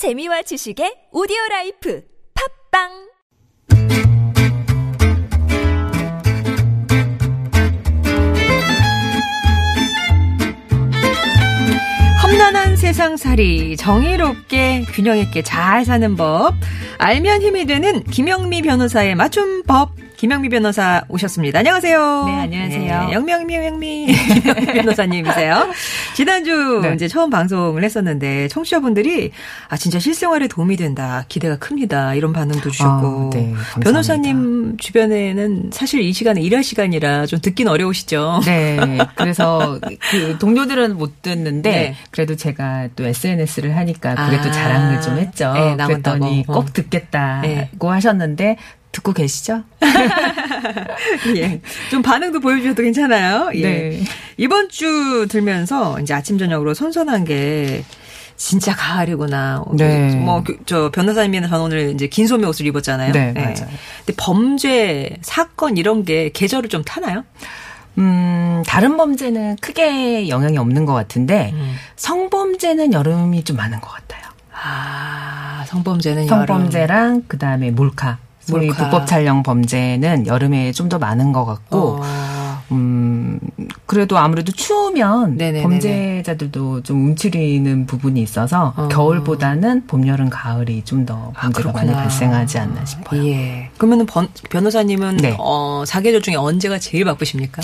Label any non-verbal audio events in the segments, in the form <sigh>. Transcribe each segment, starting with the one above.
재미와 지식의 오디오 라이프 팟빵! 험난한 세상살이 정의롭게 균형 있게 잘 사는 법. 알면 힘이 되는 김영미 변호사의 맞춤법 김영미 변호사 오셨습니다. 안녕하세요. 네, 안녕하세요. 네, 영명미 <laughs> 영미 변호사님이세요. 지난주 네. 이제 처음 방송을 했었는데 청취자분들이 아 진짜 실생활에 도움이 된다. 기대가 큽니다. 이런 반응도 주셨고 아, 네. 변호사님 주변에는 사실 이 시간에 일할 시간이라 좀 듣긴 어려우시죠. 네. 그래서 그 동료들은 못 듣는데 네. 그래도 제가 또 SNS를 하니까 그게 아. 또 자랑을 좀 했죠. 네, 나온다고. 그랬더니 어. 꼭 듣겠다고 네. 하셨는데 듣고 계시죠? <laughs> 예. 좀 반응도 보여주셔도 괜찮아요. 예. 네. 이번 주 들면서 이제 아침 저녁으로 선선한 게 진짜 가을이구나. 네. 뭐 저 변호사님이나 저는 오늘 이제 긴 소매 옷을 입었잖아요. 네, 예. 맞아요. 근데 범죄 사건 이런 게 계절을 좀 타나요? 음, 다른 범죄는 크게 영향이 없는 것 같은데 음. 성범죄는 여름이 좀 많은 것 같아요. 아 성범죄는 성범죄랑 그 다음에 몰카. 소위 몰카. 불법 촬영 범죄는 여름에 좀 더 많은 것 같고 어. 음, 그래도 아무래도 추우면 네네네네. 범죄자들도 좀 움츠리는 부분이 있어서 어. 겨울보다는 봄, 여름, 가을이 좀 더 범죄가 많이 그렇구나. 발생하지 않나 싶어요. 예. 그러면은 번- 변호사님은 네. 어, 사계절 중에 언제가 제일 바쁘십니까?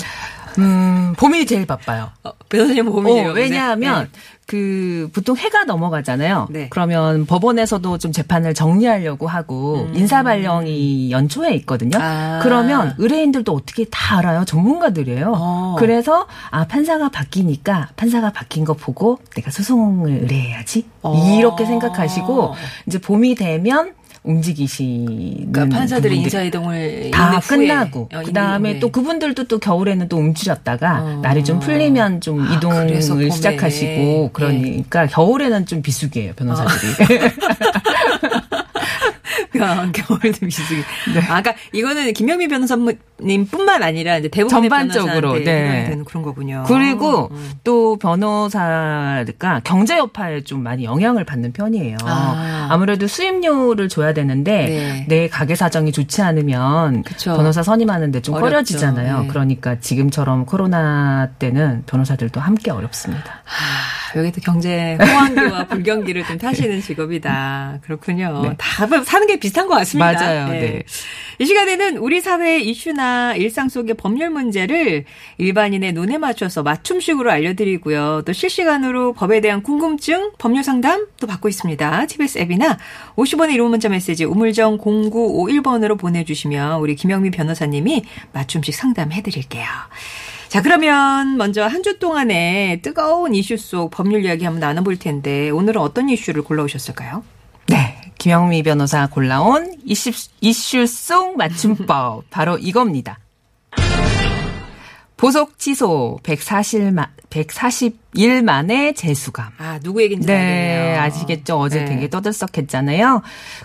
음, 봄이 제일 바빠요. 어, 변호사님은 봄이 제일 어? 왜냐하면 그 보통 해가 넘어가잖아요. 네. 그러면 법원에서 좀 재판을 정리하려고 하고 인사 발령이 연초에 있거든요. 음. 아. 그러면 의뢰인들도 어떻게 다 알아요. 전문가들이에요. 어. 그래서 아 판사가 바뀌니까 판사가 바뀐 거 보고 내가 소송을 의뢰해야지 어. 이렇게 생각하시고 이제 봄이 되면 움직이시는 그러니까 판사들의 부분들이 인사 이동을 다 끝나고 어, 그 다음에 있는 또. 그분들도 또 겨울에는 또 움츠렸다가 어. 날이 좀 풀리면 좀 아. 이동을 시작하시고 그러니까 겨울에는 좀 비수기예요 변호사들이. 아, <laughs> <laughs> 겨울도 미숙이. 아, 그러니까 이거는 김영미 변호사님뿐만 아니라 이제 대부분의 전반적으로, 네. 그런 거군요. 그리고 음. 또 변호사가 경제 여파에 좀 많이 영향을 받는 편이에요. 아. 아. 무래도 수입료를 줘야 되는데 네. 내 가게 사정이 좋지 않으면 그쵸. 변호사 선임하는데 좀 어렵죠. 꺼려지잖아요. 네. 그러니까 지금처럼 코로나 때는 변호사들도 함께 어렵습니다. 아, 여기도 경제 호황기와 <laughs> 불경기를 좀 타시는 직업이다. 그렇군요. 네. 다 사는 게 비슷한 것 같습니다. 맞아요. 네. 이 시간에는 우리 사회의 이슈나 일상 속의 법률 문제를 일반인의 눈에 맞춰서 맞춤식으로 알려드리고요. 또 실시간으로 법에 대한 궁금증, 법률 상담 또 받고 있습니다. TBS 앱이나 50원의 1호 문자 메시지 우물정 0951번으로 보내주시면 우리 김영미 변호사님이 맞춤식 상담해드릴게요. 자, 그러면 먼저 한 주 동안의 뜨거운 이슈 속 법률 이야기 한번 나눠볼 텐데 오늘은 어떤 이슈를 골라오셨을까요? 네. 김영미 변호사 골라온 이슈, 이슈 속 맞춤법. <laughs> 바로 이겁니다. 보석 취소 140만, 140 일 만에 재수감. 아, 누구 얘기인지 네, 알겠네요. 아시겠죠? 어제 네. 되게 떠들썩했잖아요.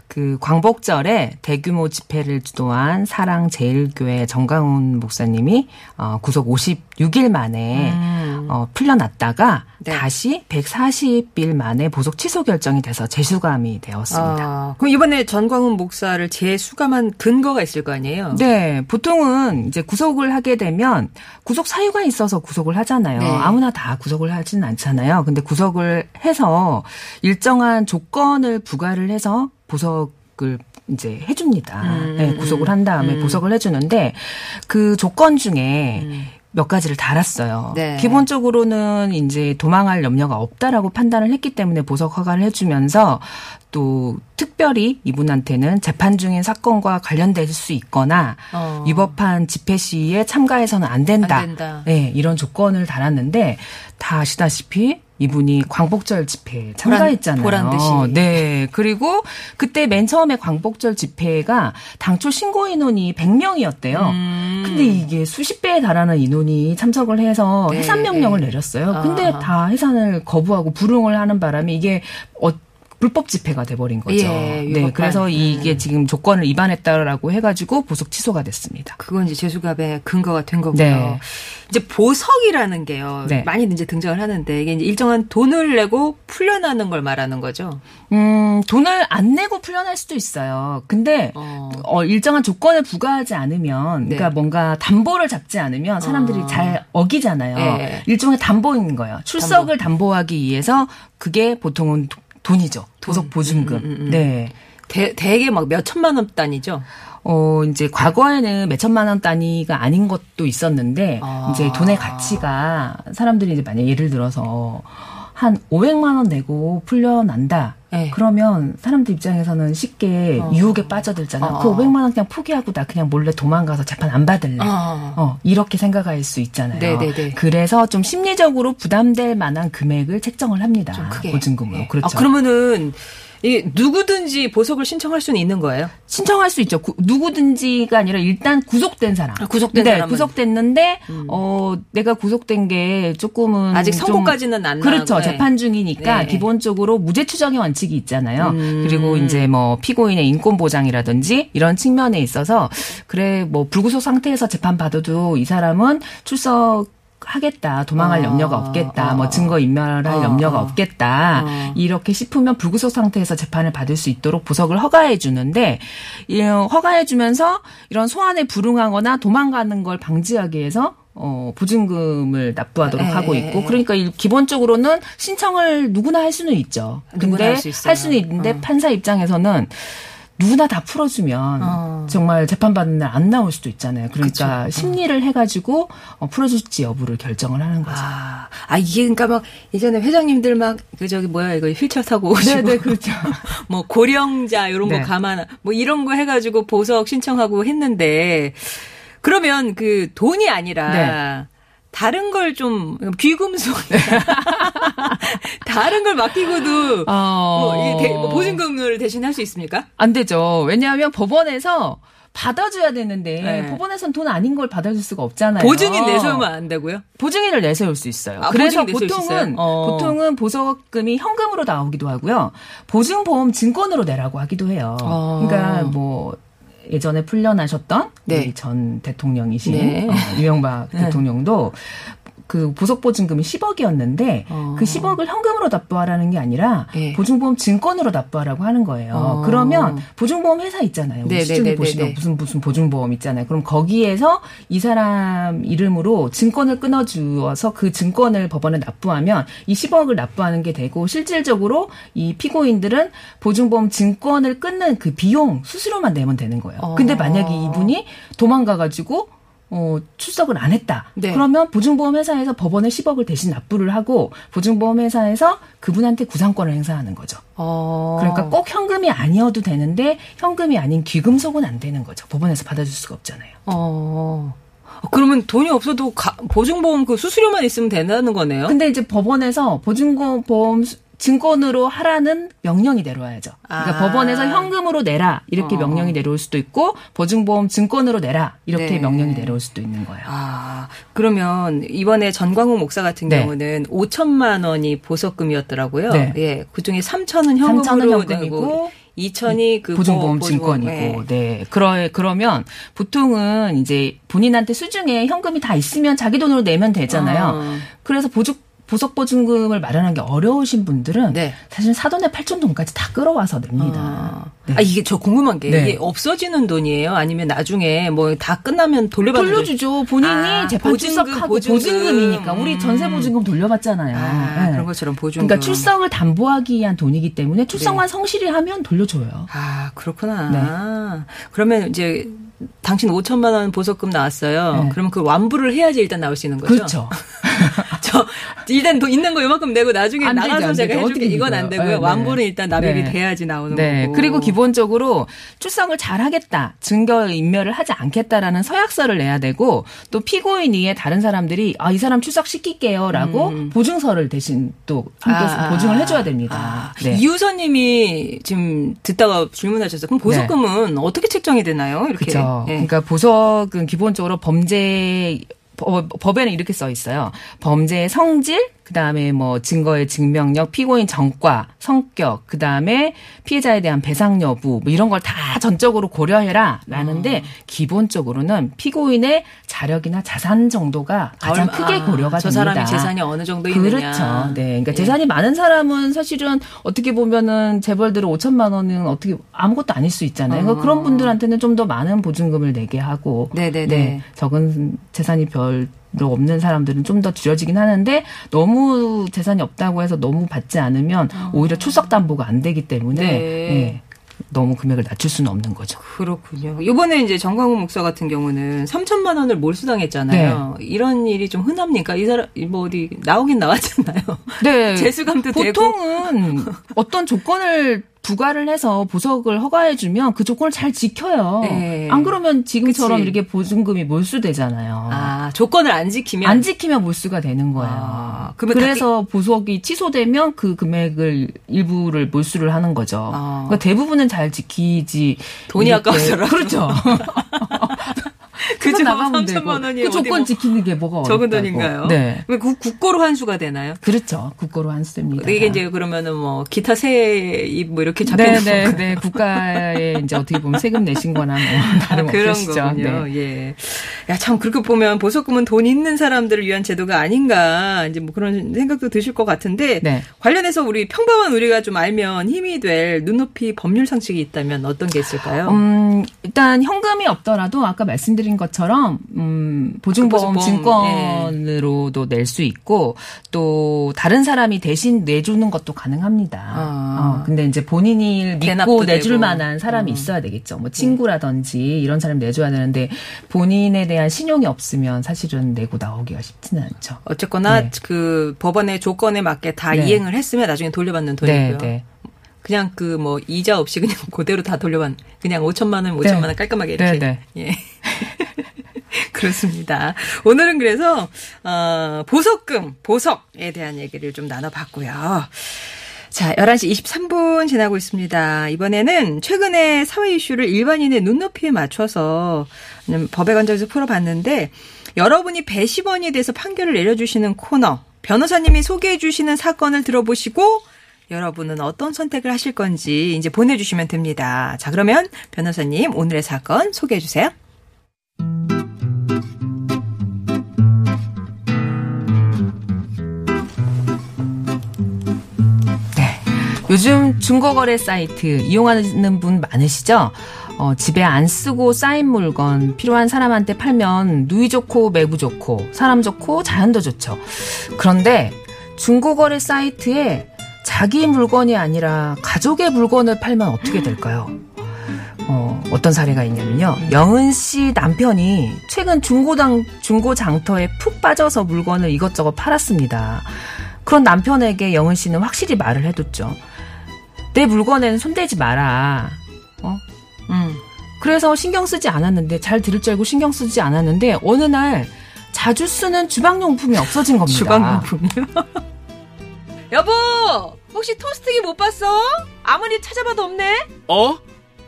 그 광복절에 대규모 집회를 주도한 사랑 제일교회 정강훈 목사님이 어, 구속 56일 만에 음. 어, 풀려났다가 네. 다시 140일 만에 보석 취소 결정이 돼서 재수감이 되었습니다. 아, 그럼 이번에 전광훈 목사를 재수감한 근거가 있을 거 아니에요? 네, 보통은 이제 구속을 하게 되면 구속 사유가 있어서 구속을 하잖아요. 네. 아무나 다 구속을 하 지는 않잖아요. 근데 구속을 해서 일정한 조건을 부과를 해서 보석을 이제 해줍니다. 음, 네, 구속을 한 다음에 음. 보석을 해주는데 그 조건 중에 몇 가지를 달았어요. 네. 기본적으로는 이제 도망할 염려가 없다라고 판단을 했기 때문에 보석 허가를 해주면서 또 특별히 이분한테는 재판 중인 사건과 관련될 수 있거나 어. 위법한 집회 시위에 참가해서는 안 된다. 안 된다. 네, 이런 조건을 달았는데 다 아시다시피 이분이 광복절 집회에 참가했잖아요. 보란 듯이. 네. 그리고 그때 맨 처음에 광복절 집회가 당초 신고 인원이 100명이었대요. 음. 근데 이게 수십 배에 달하는 인원이 참석을 해서 네, 해산 명령을 네. 내렸어요. 아. 근데 다 해산을 거부하고 불응을 하는 바람에 이게 어 불법 집회가 돼버린 거죠. 예, 네. 그래서 이게 지금 조건을 위반했다라고 해가지고 보석 취소가 됐습니다. 그건 이제 재수갑의 근거가 된 거고요. 네. 이제 보석이라는 게요. 네. 많이 이제 등장을 하는데 이게 이제 일정한 돈을 내고 풀려나는 걸 말하는 거죠. 음, 돈을 안 내고 풀려날 수도 있어요. 근데 어. 어, 일정한 조건을 부과하지 않으면, 네. 그러니까 뭔가 담보를 잡지 않으면 사람들이 어. 잘 어기잖아요. 예. 일종의 담보인 거예요. 출석을 담보. 하기 위해서 그게 보통은 도- 돈이죠. 보석 보증금. 음, 음, 음. 네. 대, 대개 막 몇 천만 원 단위죠. 어, 이제 과거에는 몇 천만 원 단위가 아닌 것도 있었는데, 아. 이제 돈의 가치가 사람들이 이제 만약 예를 들어서 한 500만 원 내고 풀려난다. 네. 그러면 사람들 입장에서는 쉽게 어. 유혹에 빠져들잖아. 어. 그 500만 원 그냥 포기하고 나 그냥 몰래 도망가서 재판 안 받을래. 어. 어, 이렇게 생각할 수 있잖아요. 네네네. 그래서 좀 심리적으로 부담될 만한 금액을 책정을 합니다. 좀 크게. 보증금으로. 예. 그렇죠. 아, 그러면은 이 누구든지 보석을 신청할 수는 있는 거예요? 신청할 수 있죠. 구- 누구든지가 아니라 일단 구속된 사람. 아, 구속된 네, 사람은. 음. 구속됐는데 어 내가 구속된 게 조금은 아직 좀- 선고까지는 안 그렇죠. 나고, 네. 재판 중이니까 네. 기본적으로 무죄 추정의 원칙이 있잖아요. 음. 그리고 이제 뭐 피고인의 인권 보장이라든지 이런 측면에 있어서 그래 뭐 불구속 상태에서 재판 받아도 이 사람은 출석 하겠다 도망할 아, 염려가 없겠다 아, 뭐 증거 인멸할 아, 염려가 아. 없겠다 아. 이렇게 싶으면 불구속 상태에서 재판을 받을 수 있도록 보석을 허가해 주는데 이 허가해 주면서 이런 소환에 불응하거나 도망가는 걸 방지하기 위해서 어 보증금을 납부하도록 예, 하고 예, 있고 예. 그러니까 일- 기본적으로는 신청을 누구나 할 수는 있죠. 누구나 근데 할수 있어요. 할 수는 있는데 어. 판사 입장에서는 누구나 다 풀어주면 어. 정말 재판받는 날 안 나올 수도 있잖아요. 그러니까 그쵸. 어. 심리를 해가지고 어, 풀어줄지 여부를 결정을 하는 거죠. 아, 아 이게 그러니까 막 예전에 회장님들 막 그 저기 뭐야 이거 휠체어 타고 오시고 네네 그렇죠. <laughs> 뭐 고령자 이런 네. 거 감안 뭐 이런 거 해가지고 보석 신청하고 했는데 그러면 그 돈이 아니라 네. 다른 걸 좀 귀금속 <laughs> 다른 걸 맡기고도 어. 뭐, 뭐 보증금을 대신할 수 있습니까? 안 되죠. 왜냐하면 법원에서 받아줘야 되는데 네. 법원에선 돈 아닌 걸 받아줄 수가 없잖아요. 보증인 내세우면 안 되고요. 보증인을 내세울 수 있어요. 아, 그래서 보통은? 어. 보통은 보석금이 현금으로 나오기도 하고요. 보증보험 증권으로 내라고 하기도 해요. 어. 그러니까 뭐 예전에 풀려나셨던 네. 전 대통령이신 네. 어, 이명박 네. 대통령도 그 보석 보증금이 10억이었는데 어. 그 10억을 현금으로 납부하라는 게 아니라 예. 보증보험 증권으로 납부하라고 하는 거예요. 어. 그러면 보증보험 회사 있잖아요. 네, 우리 네, 시중에 네, 네, 보시면 네. 무슨 무슨 보증보험 있잖아요. 그럼 거기에서 이 사람 이름으로 증권을 끊어 주어서 그 증권을 법원에 납부하면 이 10억을 납부하는 게 되고 실질적으로 이 피고인들은 보증보험 증권을 끊는 그 비용 수수료만 내면 되는 거예요. 어. 근데 만약에 이분이 도망가 가지고 어, 출석을 안 했다. 네. 그러면 보증보험 회사에서 법원에 10억을 대신 납부를 하고 보증보험 회사에서 그분한테 구상권을 행사하는 거죠. 어. 그러니까 꼭 현금이 아니어도 되는데 현금이 아닌 귀금속은 안 되는 거죠. 법원에서 받아줄 수가 없잖아요. 어. 그러면 돈이 없어도 가- 보증보험 그 수수료만 있으면 된다는 거네요. 근데 이제 법원에서 보증보험 수- 증권으로 하라는 명령이 내려와야죠. 그러니까 아. 법원에서 현금으로 내라 이렇게 어. 명령이 내려올 수도 있고 보증보험 증권으로 내라 이렇게 네. 명령이 내려올 수도 있는 거예요. 아, 그러면 이번에 전광훈 목사 같은 네. 경우는 5천만 원이 보석금이었더라고요. 네. 예. 그 중에 3천은 3천은 현금으로 현금이고 내고 2천이 그 보증보험 보- 증권이고, 예. 네. 그러, 그러면 보통은 이제 본인한테 수중에 현금이 다 있으면 자기 돈으로 내면 되잖아요. 어. 그래서 보증, 보석 보증금을 마련한 게 어려우신 분들은 네. 사실 사돈의 8천 돈까지 다 끌어와서 냅니다. 아. 네. 아, 이게 저 궁금한 게 네. 이게 없어지는 돈이에요? 아니면 나중에 뭐 다 끝나면 돌려받는 돈? 돌려주죠. 본인이 아, 재판 보증금, 출석하고 보증금. 보증금이니까 우리 전세 보증금 돌려받잖아요. 아, 네. 그런 것처럼 보증금. 그러니까 출석을 담보하기 위한 돈이기 때문에 출석만 성실히 하면 돌려줘요. 아, 그렇구나. 그러면 이제 당신 5천만 원 보석금 나왔어요. 네. 그러면 그 완부를 해야지 일단 나올 수 있는 거죠? 그렇죠. <laughs> 저 <laughs> 일단 돈 있는 거 요만큼 내고 나중에 안 되죠, 나가서 안 제가 되죠. 해줄게 이건 안? 되고요. 네, 네. 완부는 일단 납입이 네. 돼야지 나오는 네. 거고. 그리고 기본적으로 출석을 잘 하겠다, 증거 인멸을 하지 않겠다라는 서약서를 내야 되고 또 피고인 위에 다른 사람들이 아 이 사람 출석 시킬게요라고 보증서를 대신 또 함께 음. 아, 보증을 아, 해줘야 됩니다. 아, 네. 이우선님이 지금 듣다가 질문하셨어요. 그럼 보석금은 어떻게 책정이 되나요? 이렇게. 그렇죠. 네. 그러니까 보석은 기본적으로 범죄 법- 법에는 이렇게 써 있어요. 범죄의 성질, 그 그다음에 뭐 증거의 증명력, 피고인 정과, 성격, 그다음에 피해자에 대한 배상 여부 뭐 이런 걸 다 전적으로 고려해라라는데 기본적으로는 피고인의 자력이나 자산 정도가 가장 얼마- 크게 아, 고려가 저 됩니다. 사람이 재산이 어느 정도 있느냐. 그렇죠. 네. 그러니까 예. 재산이 많은 사람은 사실은 어떻게 보면은 재벌들은 5천만 원은 어떻게 아무것도 아닐 수 있잖아요. 그러니까 그런 분들한테는 좀 더 많은 보증금을 내게 하고 네네네. 적은 재산이 별 로 없는 사람들은 좀 더 줄여지긴 하는데 너무 재산이 없다고 해서 너무 받지 않으면 오히려 출석 담보가 안 되기 때문에 네. 네, 너무 금액을 낮출 수는 없는 거죠. 그렇군요. 이번에 이제 정광훈 목사 같은 경우는 3천만 원을 몰수당했잖아요. 네. 이런 일이 좀 흔합니까? 이 사람 뭐 어디 나오긴 나왔잖아요. 네. <laughs> 재수감도 되고. 보통은 어떤 조건을 부과를 해서 보석을 허가해주면 그 조건을 잘 지켜요. 네. 안 그러면 지금처럼 그치. 이렇게 보증금이 몰수되잖아요. 아 조건을 안 지키면 안 지키면 몰수가 되는 거예요. 아, 그래서 보석이 취소되면 그 금액을 일부를 몰수를 하는 거죠. 아. 그러니까 대부분은 잘 지키지. 돈이 아까워서라도. 그렇죠. <laughs> 그죠? 나가면 3천만 되고. 원이 그 조건 뭐 지키는 게 뭐가 적은 어렵다고. 돈인가요? 네. 왜 국- 국고로 환수가 되나요? 그렇죠. 국고로 환수됩니다. 이게 이제 그러면은 뭐 기타 세입 뭐 이렇게 잡히는 네, 네, 건가요? 네. 국가에 이제 어떻게 보면 세금 내신 거나 뭐 다름 아, 그런 없으시죠. 거군요. 네. 예. 야, 참, 그렇게 보면 보석금은 돈 있는 사람들을 위한 제도가 아닌가, 이제 뭐 그런 생각도 드실 것 같은데, 네. 관련해서 우리 평범한 우리가 좀 알면 힘이 될 눈높이 법률 상식이 있다면 어떤 게 있을까요? 음, 일단 현금이 없더라도 아까 말씀드린 것처럼 음, 보증보험 그 보증보험, 증권으로도 낼수 있고 또 다른 사람이 대신 내주는 것도 가능합니다. 아. 어, 근데 이제 본인이 믿고 내줄 되고. 만한 사람이 음. 있어야 되겠죠. 뭐 친구라든지 이런 사람이 내줘야 되는데 본인에 대한 신용이 없으면 사실은 내고 나오기가 쉽지는 않죠. 어쨌거나 네. 그 법원의 조건에 맞게 다 네. 이행을 했으면 나중에 돌려받는 네, 돈이고요. 네. 그냥 그 뭐 이자 없이 그냥 <laughs> 그대로 다 돌려받는 그냥 5천만 원, 5천만 원 깔끔하게 이렇게. 네, 예. <laughs> 그렇습니다. 오늘은 그래서 어 보석금, 보석에 대한 얘기를 좀 나눠 봤고요. 자, 11시 23분 지나고 있습니다. 이번에는 최근에 사회 이슈를 일반인의 눈높이에 맞춰서 음, 법에 관점에서 풀어봤는데 여러분이 배심원에 대해서 판결을 내려주시는 코너 변호사님이 소개해 주시는 사건을 들어보시고 여러분은 어떤 선택을 하실 건지 이제 보내주시면 됩니다. 자, 그러면 변호사님 오늘의 사건 소개해 주세요. 네. 요즘 중고거래 사이트 이용하는 분 많으시죠? 어, 집에 안 쓰고 쌓인 물건 필요한 사람한테 팔면 누이 좋고 매부 좋고 사람 좋고 자연도 좋죠. 그런데 중고거래 사이트에 자기 물건이 아니라 가족의 물건을 팔면 어떻게 될까요? 어, 어떤 사례가 있냐면요. 영은 씨 남편이 최근 중고당, 중고장터에 푹 빠져서 물건을 이것저것 팔았습니다. 그런 남편에게 영은 씨는 확실히 말을 해뒀죠. 내 물건에는 손대지 마라. 어? 음. 그래서 신경 쓰지 않았는데, 잘 들을 줄 알고 신경 쓰지 않았는데, 어느 날 자주 쓰는 주방용품이 없어진 겁니다. 주방용품이요? 여보, 혹시 토스트기 못 봤어? 아무리 찾아봐도 없네. 어?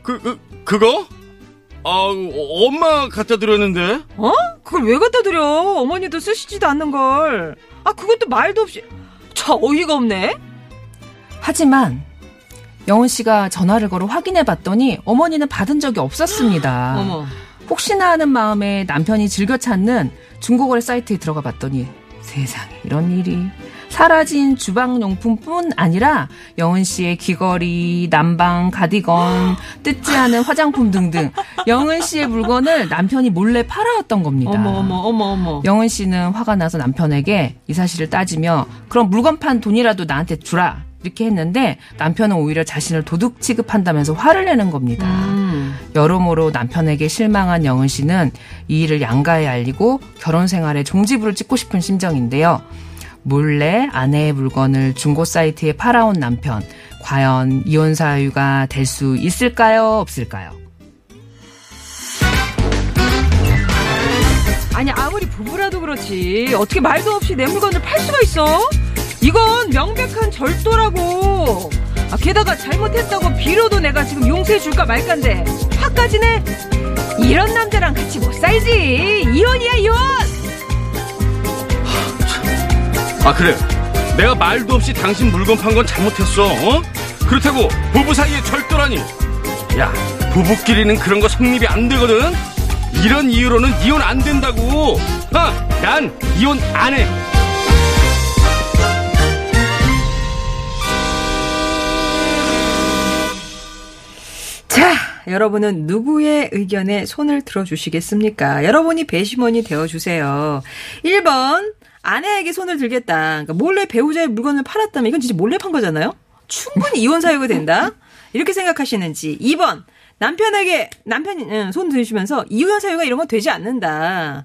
그, 그, 그거? 아, 어, 엄마 갖다 드렸는데? 어? 그걸 왜 갖다 드려? 어머니도 쓰시지도 않는 걸. 아, 그것도 말도 없이. 저 어이가 없네. 하지만, 영은 씨가 전화를 걸어 확인해 봤더니 어머니는 받은 적이 없었습니다. <gasps> 어머. 혹시나 하는 마음에 남편이 즐겨 찾는 중고거래 사이트에 들어가 봤더니 세상에 이런 일이 사라진 주방용품뿐 아니라 영은 씨의 귀걸이, 남방, 가디건, 뜯지 않은 화장품 등등 영은 씨의 물건을 남편이 몰래 팔아왔던 겁니다. 어머, 어머, 어머, 어머. 영은 씨는 화가 나서 남편에게 이 사실을 따지며 그럼 물건 판 돈이라도 나한테 주라 이렇게 했는데 남편은 오히려 자신을 도둑 취급한다면서 화를 내는 겁니다. 음. 여러모로 남편에게 실망한 영은 씨는 이 일을 양가에 알리고 결혼 생활에 종지부를 찍고 싶은 심정인데요. 몰래 아내의 물건을 중고 사이트에 팔아온 남편. 과연 이혼 사유가 될 수 있을까요? 없을까요? 아니 아무리 부부라도 그렇지 어떻게 말도 없이 내 물건을 팔 수가 있어? 이건 명백한 절도라고. 아, 게다가 잘못했다고 빌어도 내가 지금 용서해 줄까 말까인데 화까지네. 이런 남자랑 같이 못 살지. 이혼이야 이혼. 아, 그래. 내가 말도 없이 당신 물건 판 건 잘못했어. 어? 그렇다고 부부 사이에 절도라니. 야, 부부끼리는 그런 거 성립이 안 되거든. 이런 이유로는 이혼 안 된다고. 어, 난 이혼 안 해. 자, 여러분은 누구의 의견에 손을 들어주시겠습니까? 여러분이 배심원이 되어주세요. 1번, 아내에게 손을 들겠다. 그러니까 몰래 배우자의 물건을 팔았다면 이건 진짜 몰래 판 거잖아요? 충분히 이혼 사유가 된다? 이렇게 생각하시는지. 2번, 남편에게, 남편이 응, 손 드시면서 이혼 사유가 이런 건 되지 않는다.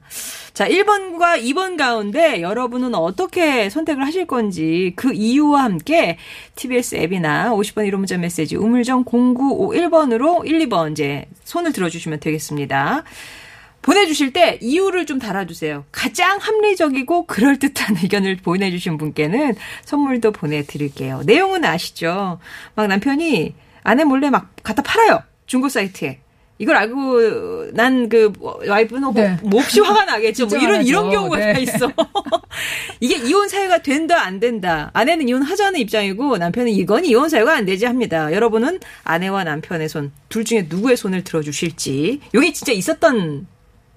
자, 1번과 2번 가운데 여러분은 어떻게 선택을 하실 건지 그 이유와 함께 TBS 앱이나 50번 1호 문자 메시지 우물정 0951번으로 1, 2번 이제 손을 들어 주시면 되겠습니다. 보내주실 때 이유를 좀 달아주세요. 가장 합리적이고 그럴듯한 <laughs> 의견을 보내주신 분께는 선물도 보내드릴게요. 내용은 아시죠? 막 남편이 아내 몰래 막 갖다 팔아요. 중고 사이트에. 이걸 알고 난 그 와이프는 네. 뭐 몹시 화가 나겠죠. 뭐 이런. 이런 경우가 네. 다 있어. <laughs> 이게 이혼 사유가 된다 안 된다. 아내는 이혼 하자는 입장이고 남편은 이건 이혼 사유가 안 되지 합니다. 여러분은 아내와 남편의 손 둘 중에 누구의 손을 들어주실지. 이게 진짜 있었던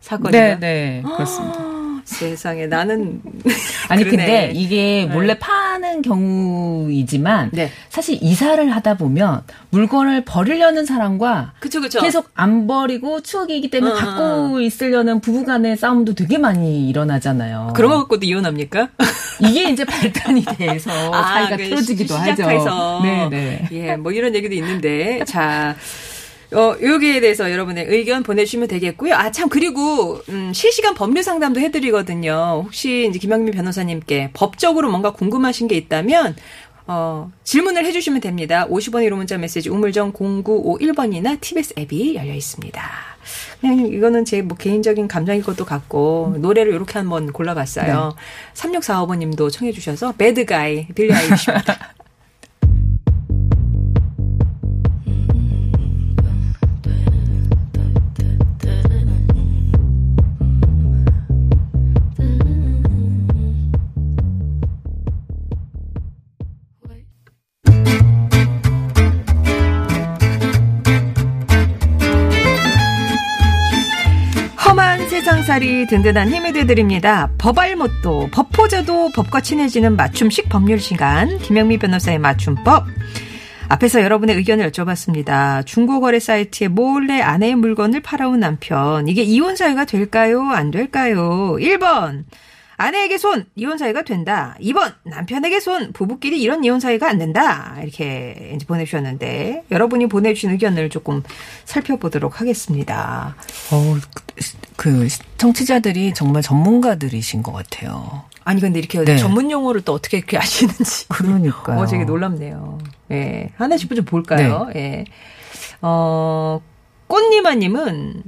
사건이에요. 네, 네, 그렇습니다. <gasps> 세상에 나는 <laughs> 아니 그러네. 근데 이게 몰래 파는 경우이지만 네. 사실 이사를 하다 보면 물건을 버리려는 사람과 그쵸 그쵸. 계속 안 버리고 추억이기 때문에 어, 갖고 있으려는 부부간의 싸움도 되게 많이 일어나잖아요. 그런 거 갖고도 이혼합니까? <laughs> 이게 이제 발단이 돼서 사이가 그 틀어지기도 하죠. 시작해서. 네, 네. 예, 뭐 이런 얘기도 있는데. <laughs> 자. 어, 여기에 대해서 여러분의 의견 보내주시면 되겠고요. 아, 참, 그리고, 음, 실시간 법률 상담도 해드리거든요. 혹시 이제 김영민 변호사님께 법적으로 뭔가 궁금하신 게 있다면, 어, 질문을 해주시면 됩니다. 50원 1호 문자 메시지 우물정 0951번이나 TBS 앱이 열려 있습니다. 그냥 이거는 제 뭐 개인적인 감정일 것도 같고, 노래를 이렇게 한번 골라봤어요. 3645번님도 청해 주셔서, 배드가이, 빌리 아이리시입니다. <laughs> 살이 든든한 힘이 되드립니다. 법알못도 법포자도 법과 친해지는 맞춤식 법률 시간 김영미 변호사의 맞춤법 앞에서 여러분의 의견을 여쭤봤습니다. 중고거래 사이트에 몰래 아내의 물건을 팔아온 남편 이게 이혼 사유가 될까요? 안 될까요? 1번 아내에게 손 이혼 사유가 된다. 2번 남편에게 손 부부끼리 이런 이혼 사유가 안 된다. 이렇게 이제 보내주셨는데 여러분이 보내주신 의견을 조금 살펴보도록 하겠습니다. 어, 그 청취자들이 정말 전문가들이신 것 같아요. 아니 근데 이렇게 네. 전문 용어를 또 어떻게 이렇게 아시는지 그러니까요. 어 되게 놀랍네요. 예. 하나씩 좀 볼까요? 네. 예. 어 꽃니마님은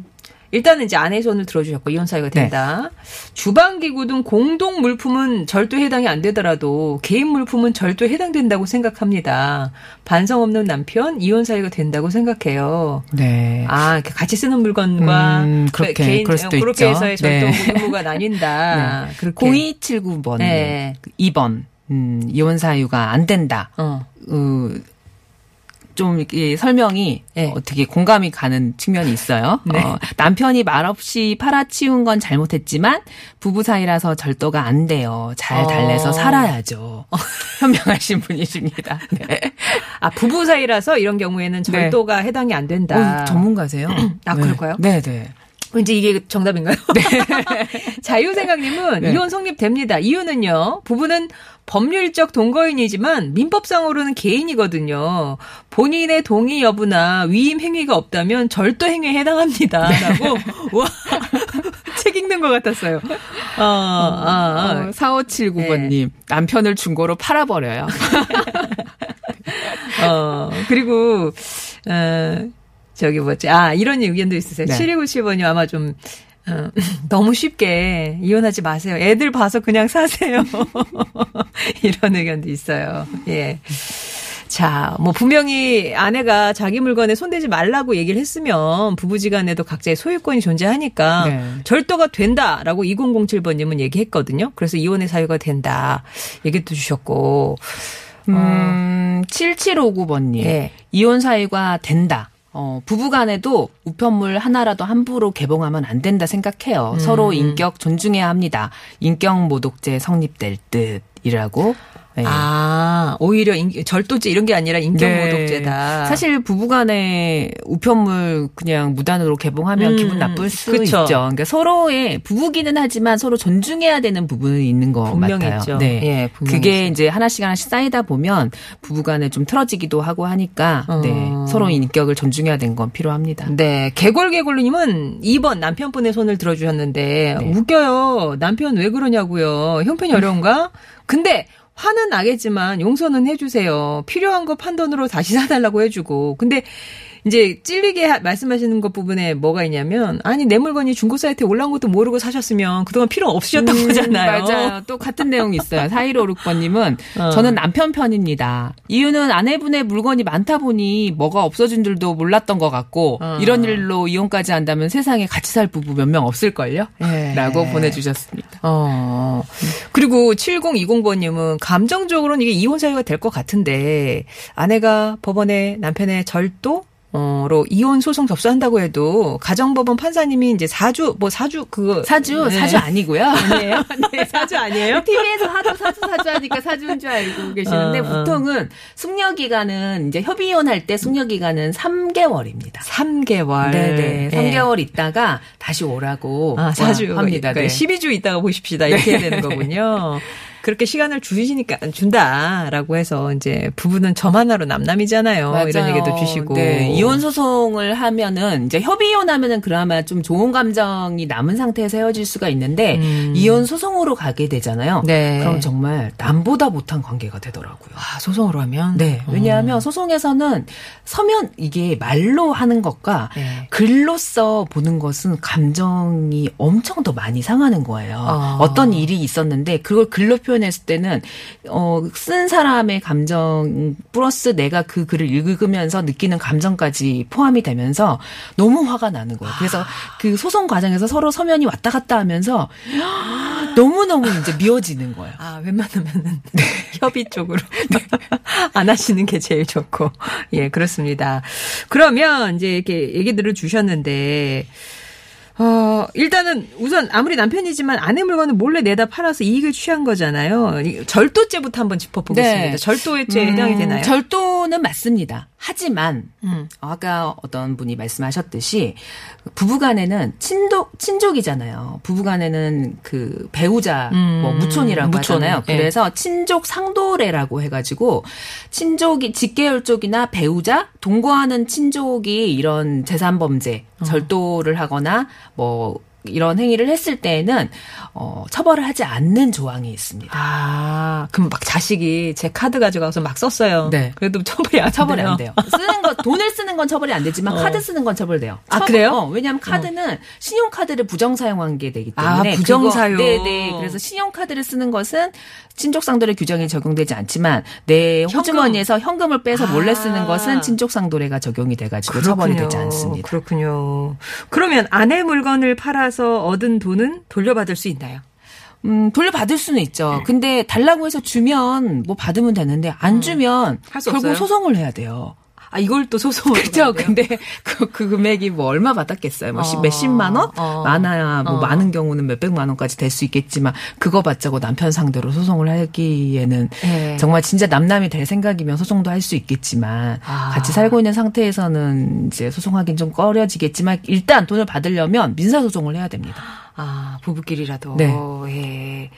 일단은 이제 아내 손을 들어주셨고 이혼 사유가 네. 된다. 주방 기구 등 공동 물품은 절도 해당이 안 되더라도 개인 물품은 절도 해당된다고 생각합니다. 반성 없는 남편 이혼 사유가 된다고 생각해요. 네. 아, 같이 쓰는 물건과 음, 그렇게, 개인 그럴 수도 <laughs> 그렇게 있죠. 해서의 절도 네. 의무가 나뉜다. 그렇게. 0279번, 네. 2번, 음, 이혼 사유가 안 된다. 어. 어, 좀 이렇게 설명이 네. 어떻게 공감이 가는 측면이 있어요. <laughs> 네. 어, 남편이 말없이 팔아치운 건 잘못했지만 부부 사이라서 절도가 안 돼요. 잘 어. 달래서 살아야죠. <laughs> 현명하신 분이십니다. <laughs> 네. 아, 부부 사이라서 이런 경우에는 절도가 해당이 안 된다. 어, 전문가세요? <clears throat> 아, 네. 그럴까요? 네, 네. 왠지 이게 정답인가요? 자유생각님은 네. 이혼 성립됩니다. 이유는요, 부부는 법률적 동거인이지만 민법상으로는 개인이거든요. 본인의 동의 여부나 위임 행위가 없다면 절도 행위에 해당합니다. 네. 라고, <laughs> 와, 책 읽는 것 같았어요. 어, 아, 아. 어, 4579번님, 남편을 중고로 팔아버려요. <laughs> 어, 그리고, 어, 저기 뭐지, 아, 이런 의견도 있으세요. 네. 7297번이 아마 좀, 어, <laughs> 너무 쉽게 이혼하지 마세요. 애들 봐서 그냥 사세요. <laughs> 이런 의견도 있어요. 예. 자, 뭐 분명히 아내가 자기 물건에 손대지 말라고 얘기를 했으면 부부지간에도 각자의 소유권이 존재하니까 네. 절도가 된다라고 2007번님은 얘기했거든요. 그래서 이혼의 사유가 된다 얘기도 주셨고 음, 7759번님. 예. 이혼 사유가 된다. 어, 부부간에도 우편물 하나라도 함부로 개봉하면 안 된다 생각해요. 서로 인격 존중해야 합니다. 인격 모독죄 성립될 듯 이라고. 네. 아 오히려 인- 절도죄 이런 게 아니라 인격 네. 모독죄다. 사실 부부간에 우편물 그냥 무단으로 개봉하면 음, 기분 나쁠 수 그쵸. 있죠. 그러니까 서로의 부부기는 하지만 서로 존중해야 되는 부분이 있는 것 분명히 같아요. 있죠. 네. 예, 분명히 그게 있어요. 이제 하나씩 하나씩 쌓이다 보면 부부간에 좀 틀어지기도 하고 하니까 어. 네. 서로 인격을 존중해야 되는 건 필요합니다. 네, 개골개골님은 2번 남편분의 손을 들어주셨는데 네. 웃겨요. 남편 왜 그러냐고요. 형편이 어려운가? 근데 화는 나겠지만 용서는 해주세요. 필요한 거 판돈으로 다시 사달라고 해주고. 근데 이제 찔리게 하- 말씀하시는 것 부분에 뭐가 있냐면 아니 내 물건이 중고 사이트에 올라온 것도 모르고 사셨으면 그동안 필요 없으셨던 음, 거잖아요. 맞아요. 또 같은 내용이 있어요. 4156번님은 <laughs> 어. 저는 남편 편입니다. 이유는 아내분의 물건이 많다 보니 뭐가 없어진 줄도 몰랐던 것 같고 어. 이런 일로 이혼까지 한다면 세상에 같이 살 부부 몇 명 없을걸요? 예. 라고 보내주셨습니다. 어. 그리고 7020번님은 감정적으로는 이게 이혼 사유가 될 것 같은데 아내가 법원에 남편의 절도 어로 이혼 소송 접수한다고 해도 가정법원 판사님이 이제 사주 뭐 사주 그거 사주, 네. 사주 아니고요. 아니에요? <laughs> 네, 사주 아니에요? <laughs> TV에서 하도 사주 사주 하니까 사주인 줄 알고 계시는데 어, 어. 보통은 숙려 기간은 이제 협의 이혼 할 때 숙려 기간은 3개월입니다. 3개월. 네 네. 3개월 있다가 다시 오라고 아, 사주 합니다. 네. 12주 있다가 보십시다. 이렇게 해야 되는 거군요. <laughs> 그렇게 시간을 주시니까 준다라고 해서 이제 부부는 점 하나로 남남이잖아요. 이런 맞아요. 얘기도 주시고. 네, 이혼 소송을 하면은 이제 협의 이혼하면은 그나마 좀 좋은 감정이 남은 상태에서 헤어질 수가 있는데 음. 이혼 소송으로 가게 되잖아요. 네. 그럼 정말 남보다 못한 관계가 되더라고요. 아, 소송으로 하면 네. 왜냐하면 소송에서는 서면 이게 말로 하는 것과 네. 글로써 보는 것은 감정이 엄청 더 많이 상하는 거예요. 어. 어떤 일이 있었는데 그걸 글로 표현 했을 때는 어, 쓴 사람의 감정 플러스 내가 그 글을 읽으면서 느끼는 감정까지 포함이 되면서 너무 화가 나는 거예요. 그래서 그 소송 과정에서 서로 서면이 왔다 갔다 하면서 너무너무 이제 미워지는 거예요. 아, 웬만하면은 <laughs> 협의 쪽으로 <laughs> 안 하시는 게 제일 좋고. 예, 그렇습니다. 그러면 이제 이렇게 얘기들을 주셨는데 어, 일단은 우선 아무리 남편이지만 아내 물건을 몰래 내다 팔아서 이익을 취한 거잖아요. 이 절도죄부터 한번 짚어보겠습니다. 네. 절도죄에 해당이 음, 되나요? 절도는 맞습니다. 하지만 음. 아까 어떤 분이 말씀하셨듯이 부부간에는 친족 친족이잖아요. 부부간에는 그 배우자 음, 뭐 무촌이라고 무촌, 하잖아요. 예. 그래서 친족 상도례라고 해가지고 친족이 직계열 쪽이나 배우자 동거하는 친족이 이런 재산 범죄 어. 절도를 하거나 뭐 이런 행위를 했을 때에는 어, 처벌을 하지 않는 조항이 있습니다. 아, 그럼 막 자식이 제 카드 가져가서 막 썼어요. 네. 그래도 처벌이 안 처벌이 돼요. 안 돼요. 쓰는 거 돈을 쓰는 건 처벌이 안 되지만 어. 카드 쓰는 건 처벌돼요. 아, 처벌- 그래요? 어, 왜냐하면 카드는 신용 카드를 부정 사용한 게 되기 아, 때문에 부정 그거- 사용. 네 네. 그래서 신용 카드를 쓰는 것은 친족 상도례 규정이 적용되지 않지만 내 호주머니에서 현금 을 빼서 몰래 아. 쓰는 것은 친족 상도례가 적용이 돼가지고 처벌이 되지 않습니다. 그렇군요. 그러면 아내 물건을 팔아 서 얻은 돈은 돌려받을 수 있나요? 음, 돌려받을 수는 있죠. 근데 달라고 해서 주면 뭐 받으면 되는데 안 주면 음. 결국 없어요? 소송을 해야 돼요. 아, 이걸 또 소송으로. 그죠. 근데 그, 그 금액이 뭐 얼마 받았겠어요. 뭐 십- 몇십만 원? 어. 많아야 뭐 어. 많은 경우는 몇백만 원까지 될 수 있겠지만 그거 받자고 남편 상대로 소송을 하기에는 네. 정말 진짜 남남이 될 생각이면 소송도 할 수 있겠지만 아. 같이 살고 있는 상태에서는 이제 소송하긴 좀 꺼려지겠지만 일단 돈을 받으려면 민사 소송을 해야 됩니다. 아, 부부끼리라도. 네. 예.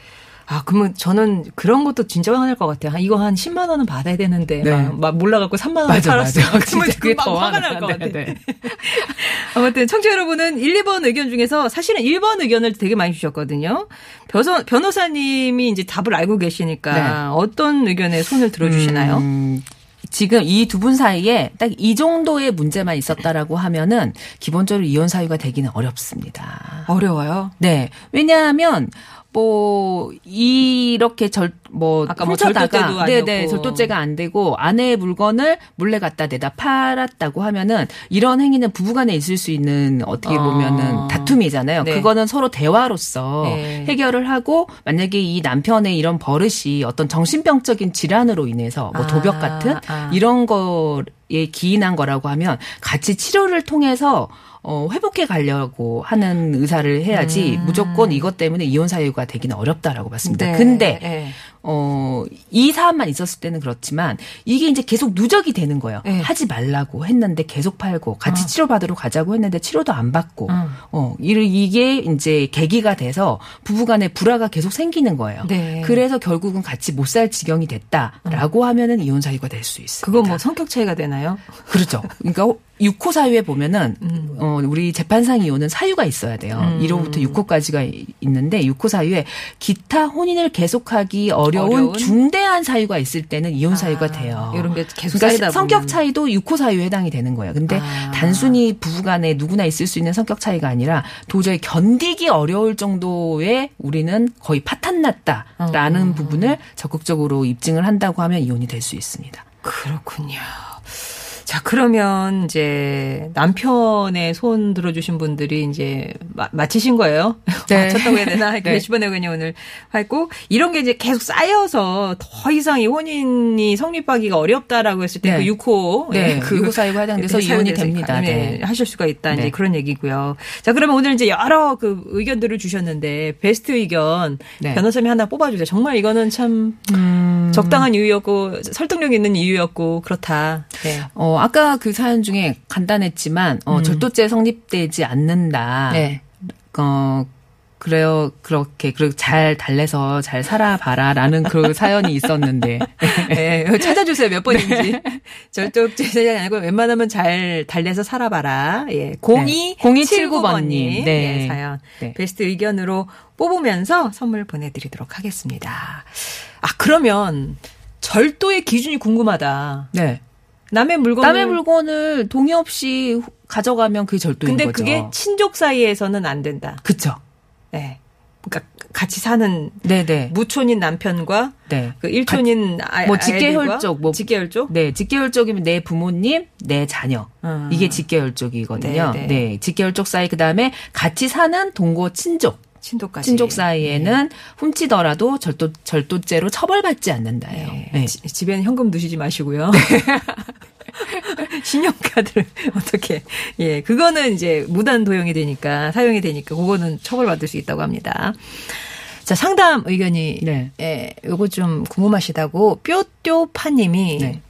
아, 그러면 저는 그런 것도 진짜 화날 것 같아요. 한 이거 한 10만 원은 받아야 되는데 네. 막, 막 몰라갖고 3만 원 맞아, 팔았어요. 맞아. 그러면 금방 더 화가. 날 것 같아. 네, 네. <laughs> 아무튼 청취자 여러분은 1, 2번 의견 중에서 사실은 1번 의견을 되게 많이 주셨거든요. 변호, 변호사님이 이제 답을 알고 계시니까 네. 어떤 의견에 손을 들어주시나요? 음, 지금 이 두 분 사이에 딱 이 정도의 문제만 있었다라고 하면은 기본적으로 이혼 사유가 되기는 어렵습니다. 어려워요. 네. 왜냐하면 뭐 이렇게 절 뭐 아까 뭐 절도죄도 네네 아니었고. 절도죄가 안 되고 아내의 물건을 몰래 갖다 대다 팔았다고 하면은 이런 행위는 부부간에 있을 수 있는 어떻게 아. 보면은 다툼이잖아요. 네. 그거는 서로 대화로서 네. 해결을 하고 만약에 이 남편의 이런 버릇이 어떤 정신병적인 질환으로 인해서 뭐 아, 도벽 같은 아. 이런 거에 기인한 거라고 하면 같이 치료를 통해서 어, 회복해 가려고 하는 의사를 해야지 무조건 이것 때문에 이혼 사유가 되기는 어렵다라고 봤습니다. 음. 네. 근데 네. 어, 이 사안만 있었을 때는 그렇지만 이게 이제 계속 누적이 되는 거예요. 네. 하지 말라고 했는데 계속 팔고 같이 어. 치료받으러 가자고 했는데 치료도 안 받고 음. 어, 이- 이게 이제 계기가 돼서 부부간에 불화가 계속 생기는 거예요. 네. 그래서 결국은 같이 못 살 지경이 됐다라고 하면은 이혼 사유가 될 수 있습니다. 그건 뭐 성격 차이가 되나요? 그렇죠. 그러니까 6호 사유에 보면은 음. 어 우리 재판상 이혼은 사유가 있어야 돼요. 1호부터 6호까지가 있는데 6호 사유에 기타 혼인을 계속하기 어려운, 어려운? 중대한 사유가 있을 때는 이혼 사유가 아, 돼요. 이런 게 계속 그러니까 성격. 차이도 6호 사유에 해당이 되는 거예요. 근데 아. 단순히 부부간에 누구나 있을 수 있는 성격 차이가 아니라 도저히 견디기 어려울 정도의 우리는 거의 파탄났다라는 어. 부분을 적극적으로 입증을 한다고 하면 이혼이 될 수 있습니다. 그렇군요. 자, 그러면 이제 남편의 손 들어주신 분들이 이제 마, 마치신 거예요? 네. <laughs> 마쳤다고 해야 되나? 네. 몇십 번에 그냥 오늘 했고, 이런 게 이제 계속 쌓여서 더 이상 이 혼인이 성립하기가 어렵다라고 했을 때 네. 그 6호. 네, 6호 사유가 해당돼서 이혼이 됩니다. 네. 하실 수가 있다. 이제 네. 그런 얘기고요. 자, 그러면 오늘 이제 여러 그 의견들을 주셨는데, 베스트 의견 네. 변호사님이 하나 뽑아주세요. 정말 이거는 참 적당한 이유였고, 설득력 있는 이유였고, 그렇다. 네. 어, 아까 그 사연 중에 간단했지만, 어, 절도죄 성립되지 않는다. 음. 네. 어, 그래요. 그렇게, 그리고 잘 달래서 잘 살아봐라라는 그 <laughs> 사연이 있었는데. 네, 찾아주세요. 몇 번인지. 절도죄가 <laughs> 아니고 웬만하면 잘 달래서 살아봐라. 예. 0279번님. 0279번님. 네. 예, 사연. 네. 베스트 의견으로 뽑으면서 선물 보내드리도록 하겠습니다. 아, 그러면 절도의 기준이 궁금하다. 네. 남의 물건을. 남의 물건을 동의 없이 후- 가져가면 그게 절도인 근데 거죠. 그게 친족 사이에서는 안 된다. 그쵸. 예. 그러니까 같이 사는 네네. 무촌인 남편과 네. 그 일촌인 아, 뭐 직계혈족, 뭐 직계혈족 네, 직계혈족이면 내 부모님, 내 자녀. 음. 이게 직계혈족이거든요. 네, 네, 네. 직계혈족 사이 그다음에 같이 사는 동거 친족. 친족까지 친족 사이에는 훔치더라도 절도 절도죄로 처벌받지 않는다예요. 네. 네. 지- 집에는 현금 두시지 마시고요. <laughs> 신용카드를 어떻게 예 그거는 이제 무단 도용이 되니까 사용이 되니까 그거는 처벌받을 수 있다고 합니다. 자 상담 의견이 네. 예 요거 좀 궁금하시다고 뾰뾰파님이 네.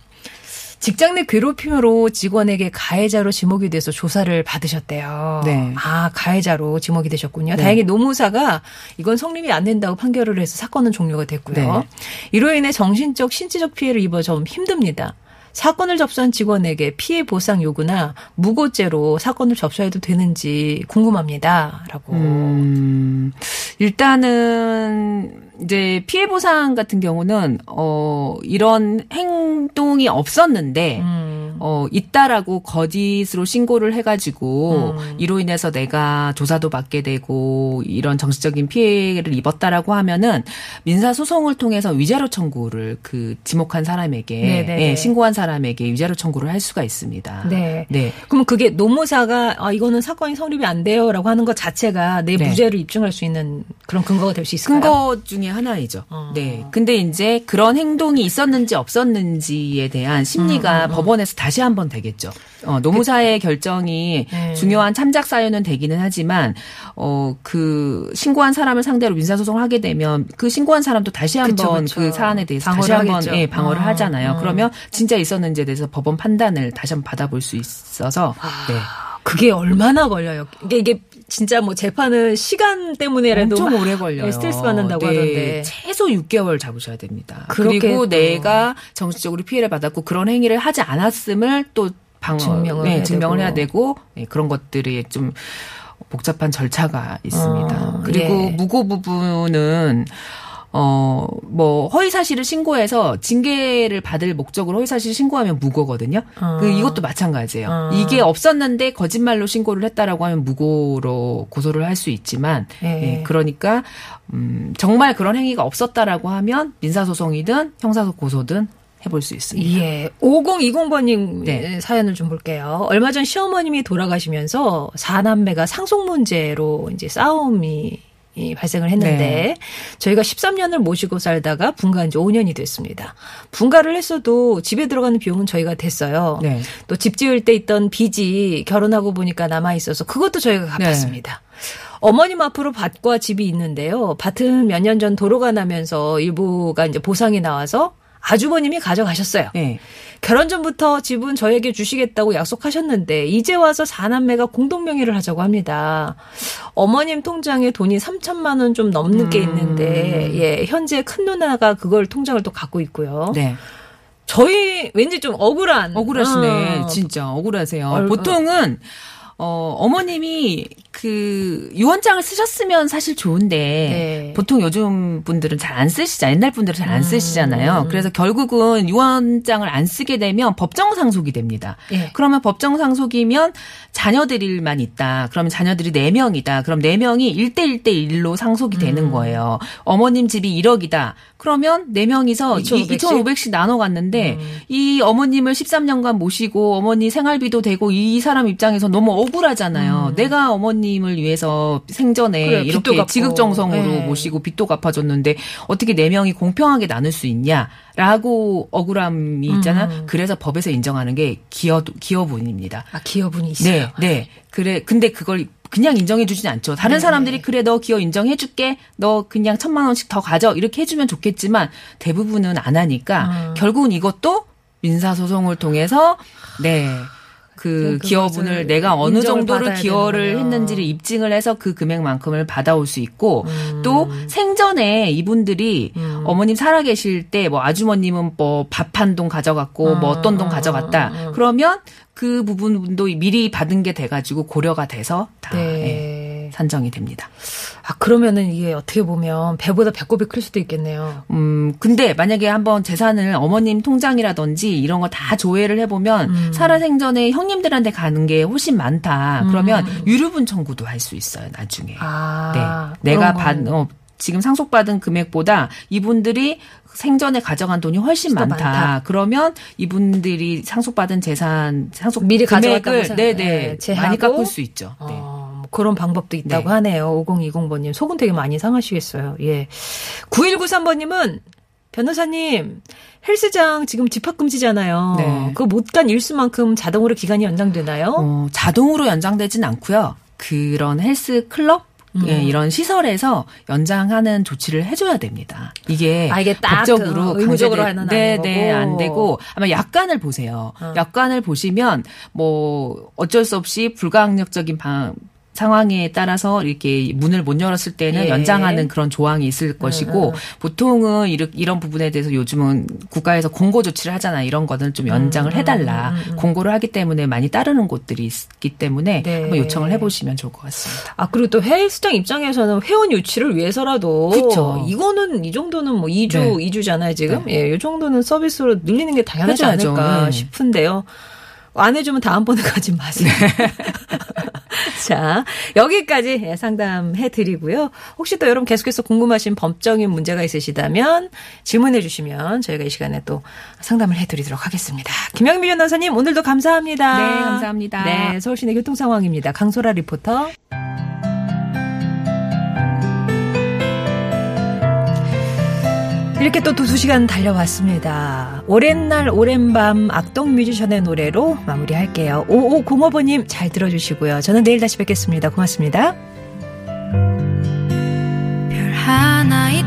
직장 내 괴롭힘으로 직원에게 가해자로 지목이 돼서 조사를 받으셨대요. 네. 아, 가해자로 지목이 되셨군요. 다행히 노무사가 이건 성립이 안 된다고 판결을 해서 사건은 종료가 됐고요. 네. 이로 인해 정신적, 신체적 피해를 입어 좀 힘듭니다. 사건을 접수한 직원에게 피해 보상 요구나 무고죄로 사건을 접수해도 되는지 궁금합니다. 라고. 음, 일단은 이제 피해 보상 같은 경우는 어 이런 행동이 없었는데 음. 어 있다라고 거짓으로 신고를 해가지고 음. 이로 인해서 내가 조사도 받게 되고 이런 정신적인 피해를 입었다라고 하면은 민사 소송을 통해서 위자료 청구를 그 지목한 사람에게 네네. 예, 신고한 사람에게 위자료 청구를 할 수가 있습니다. 네. 네. 그럼 그게 노무사가 아 이거는 사건이 성립이 안 돼요라고 하는 것 자체가 내 네. 무죄를 입증할 수 있는 그런 근거가 될 수 있을까요? 근거 중에 하나이죠. 어. 네. 근데 이제 그런 행동이 있었는지 없었는지에 대한 심리가 음, 법원에서 다시 한번 되겠죠. 어, 노무사의 결정이 네. 중요한 참작 사유는 되기는 하지만 어, 그 신고한 사람을 상대로 민사 소송을 하게 되면 그 신고한 사람도 다시 한번. 그 사안에 대해서 다시 한번. 예, 방어를 어, 하잖아요. 어. 그러면 진짜 있었는지에 대해서 법원 판단을 다시 한번 받아볼 수 있어서 네. 그게 얼마나 걸려요? 이게 이게 진짜 뭐 재판은 시간 때문에라도 엄청 막 오래 걸려요. 스트레스 받는다고 네, 하던데. 최소 6개월 잡으셔야 됩니다. 그리고 또. 내가 정신적으로 피해를 받았고 그런 행위를 하지 않았음을 또 방어, 증명을 네, 해야 증명을 되고. 해야 되고 네, 그런 것들이 좀 복잡한 절차가 있습니다. 어, 그리고 예. 무고 부분은 어, 뭐, 허위사실을 신고해서 징계를 받을 목적으로 허위사실 신고하면 무고거든요. 어. 그 이것도 마찬가지예요. 어. 이게 없었는데 거짓말로 신고를 했다라고 하면 무고로 고소를 할 수 있지만, 예. 예, 그러니까, 음, 정말 그런 행위가 없었다라고 하면 민사소송이든 형사고소든 해볼 수 있습니다. 예. 5020번님 네. 사연을 좀 볼게요. 얼마 전 시어머님이 돌아가시면서 사남매가 상속 문제로 이제 싸움이 이 발생을 했는데 네. 저희가 13년을 모시고 살다가 분가한 지 5년이 됐습니다. 분가를 했어도 집에 들어가는 비용은 저희가 됐어요. 네. 또집 지을 때 있던 빚이 결혼하고 보니까 남아 있어서 그것도 저희가 갚았습니다. 어머님 앞으로 밭과 집이 있는데요. 밭은 몇 년 전 도로가 나면서 일부가 이제 보상이 나와서 아주버님이 가져가셨어요. 네. 결혼 전부터 집은 저에게 주시겠다고 약속하셨는데 이제 와서 사남매가 공동 명의를 하자고 합니다. 어머님 통장에 돈이 3천만 원 좀 넘는 게 있는데 예, 현재 큰 누나가 그걸 통장을 또 갖고 있고요. 네. 저희 왠지 좀 억울한 억울하시네. 어, 진짜 억울하세요. 얼- 보통은 어, 어머님이 그 유언장을 쓰셨으면 사실 좋은데 네. 보통 요즘 분들은 잘 안 쓰시잖아요. 옛날 분들은 잘안 음. 쓰시잖아요. 그래서 결국은 유언장을 안 쓰게 되면 법정 상속이 됩니다. 예. 그러면 법정 상속이면 자녀들만 있다. 그러면 자녀들이 4명이다. 그럼 4명이 1대1대 1로 상속이 음. 되는 거예요. 어머님 집이 1억이다. 그러면 4명이서 2,500씩? 2,500씩 나눠 갔는데 음. 이 어머님을 13년간 모시고 어머니 생활비도 되고 이 사람 입장에서 너무 억울하잖아요. 내가 어머님을 위해서 생전에 음. 그래, 이렇게. 지극정성으로 네. 모시고 빚도 갚아줬는데 어떻게 네 명이 공평하게 나눌 수 있냐라고 억울함이 있잖아요. 음. 그래서 법에서 인정하는 게 기여 기여분입니다. 아 기여분이 있어요. 네, 네. 그래. 근데 그걸 그냥 인정해 주진 않죠. 다른 네. 사람들이 그래 너 기여 인정해 줄게. 너 그냥 천만 원씩 더 가져. 이렇게 해 주면 좋겠지만 대부분은 안 하니까 음. 결국은 이것도 민사 소송을 통해서 네. 그 그것을 기여분을 내가 어느 받아야 기여를. 했는지를 입증을 해서 그 금액만큼을 받아올 수 있고 음. 또 생전에 이분들이 음. 어머님 살아계실 때 뭐 아주머님은 뭐 밥 한 돈 가져갔고 뭐 어떤 돈 음, 가져갔다. 음, 음. 그러면 그 부분도 미리 받은 게 돼가지고 고려가 돼서 다 네. 예, 산정이 됩니다. 아 그러면은 이게 어떻게 보면 배보다 배꼽이 클 수도 있겠네요. 음, 근데 만약에 한번 재산을 어머님 통장이라든지 이런 거 다 조회를 해보면 음. 살아생전에 형님들한테 가는 게 훨씬 많다. 그러면 유류분 청구도 할 수 있어요, 나중에. 음. 아 네. 내가 받, 어, 지금 상속받은 금액보다 이분들이 생전에 가져간 돈이 훨씬 더 많다. 많다. 그러면 이분들이 상속받은 재산, 상속 미리 금액을 네네 네, 제하고 많이 깎을 수 있죠. 네. 뭐 그런 방법도 있다고 네. 하네요. 5020번님. 속은 되게 많이 상하시겠어요. 예. 9193번님은 변호사님, 헬스장 지금 집합금지잖아요. 네. 그 못 간 일수만큼 자동으로 기간이 연장되나요? 어, 자동으로 연장되진 않고요. 그런 헬스 클럽 예, 음. 이런 시설에서 연장하는 조치를 해줘야 됩니다. 이게, 아, 이게 딱 법적으로 그 의무적으로 강제돼- 하는 네, 네. 안 되고 아마 약관을 보세요. 어. 약관을 보시면 뭐 어쩔 수 없이 불가항력적인 방 상황에 따라서 이렇게 문을 못 열었을 때는 예. 음, 연장하는 그런 조항이 있을 것이고 보통은 이런, 이런 부분에 대해서 요즘은 국가에서 공고 조치를 하잖아. 이런 거는 좀 연장을 음, 해달라. 공고를 하기 때문에 많이 따르는 곳들이 있기 때문에 네. 한번 요청을 해보시면 좋을 것 같습니다. 아, 그리고 또 헬스장 입장에서는 회원 유치를 위해서라도. 그쵸. 이거는, 이 정도는 뭐 2주, 네. 2주잖아요, 지금. 예, 이 정도는 서비스로 늘리는 게 당연하지 해줘야죠. 않을까 네. 싶은데요. 안 해주면 다음번에 <laughs> 가지 마세요. 네. <laughs> 자, 여기까지 예, 상담해 드리고요. 혹시 또 여러분 계속해서 궁금하신 법적인 문제가 있으시다면 질문해 주시면 저희가 이 시간에 또 상담을 해 드리도록 하겠습니다. 김영미 변호사님, 오늘도 감사합니다. 네, 감사합니다. 네, 서울시내 교통 상황입니다. 강소라 리포터. 이렇게 또 두 시간 달려왔습니다. 오랜 날, 오랜 밤, 악동 뮤지션의 노래로 마무리할게요. 5505번님 잘 들어주시고요. 저는 내일 다시 뵙겠습니다. 고맙습니다. 별 하나 있